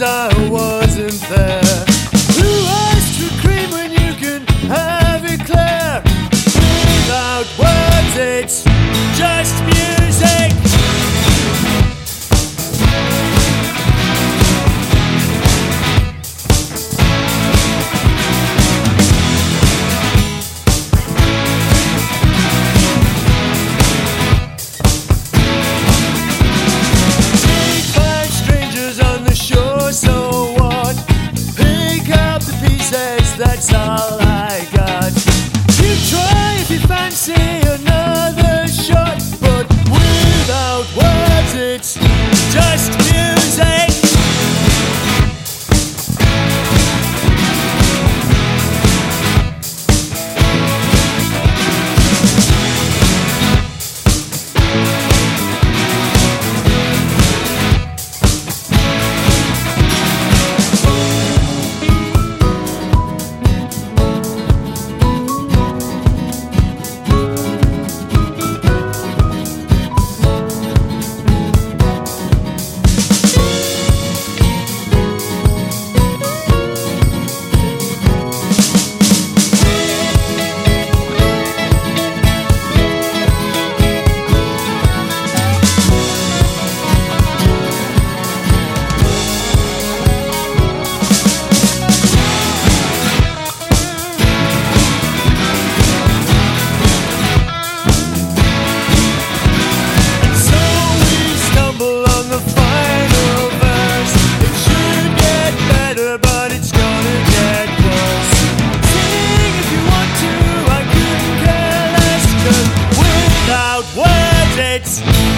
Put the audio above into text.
I wasn't there. that's all I got. You try if you fancy. It's.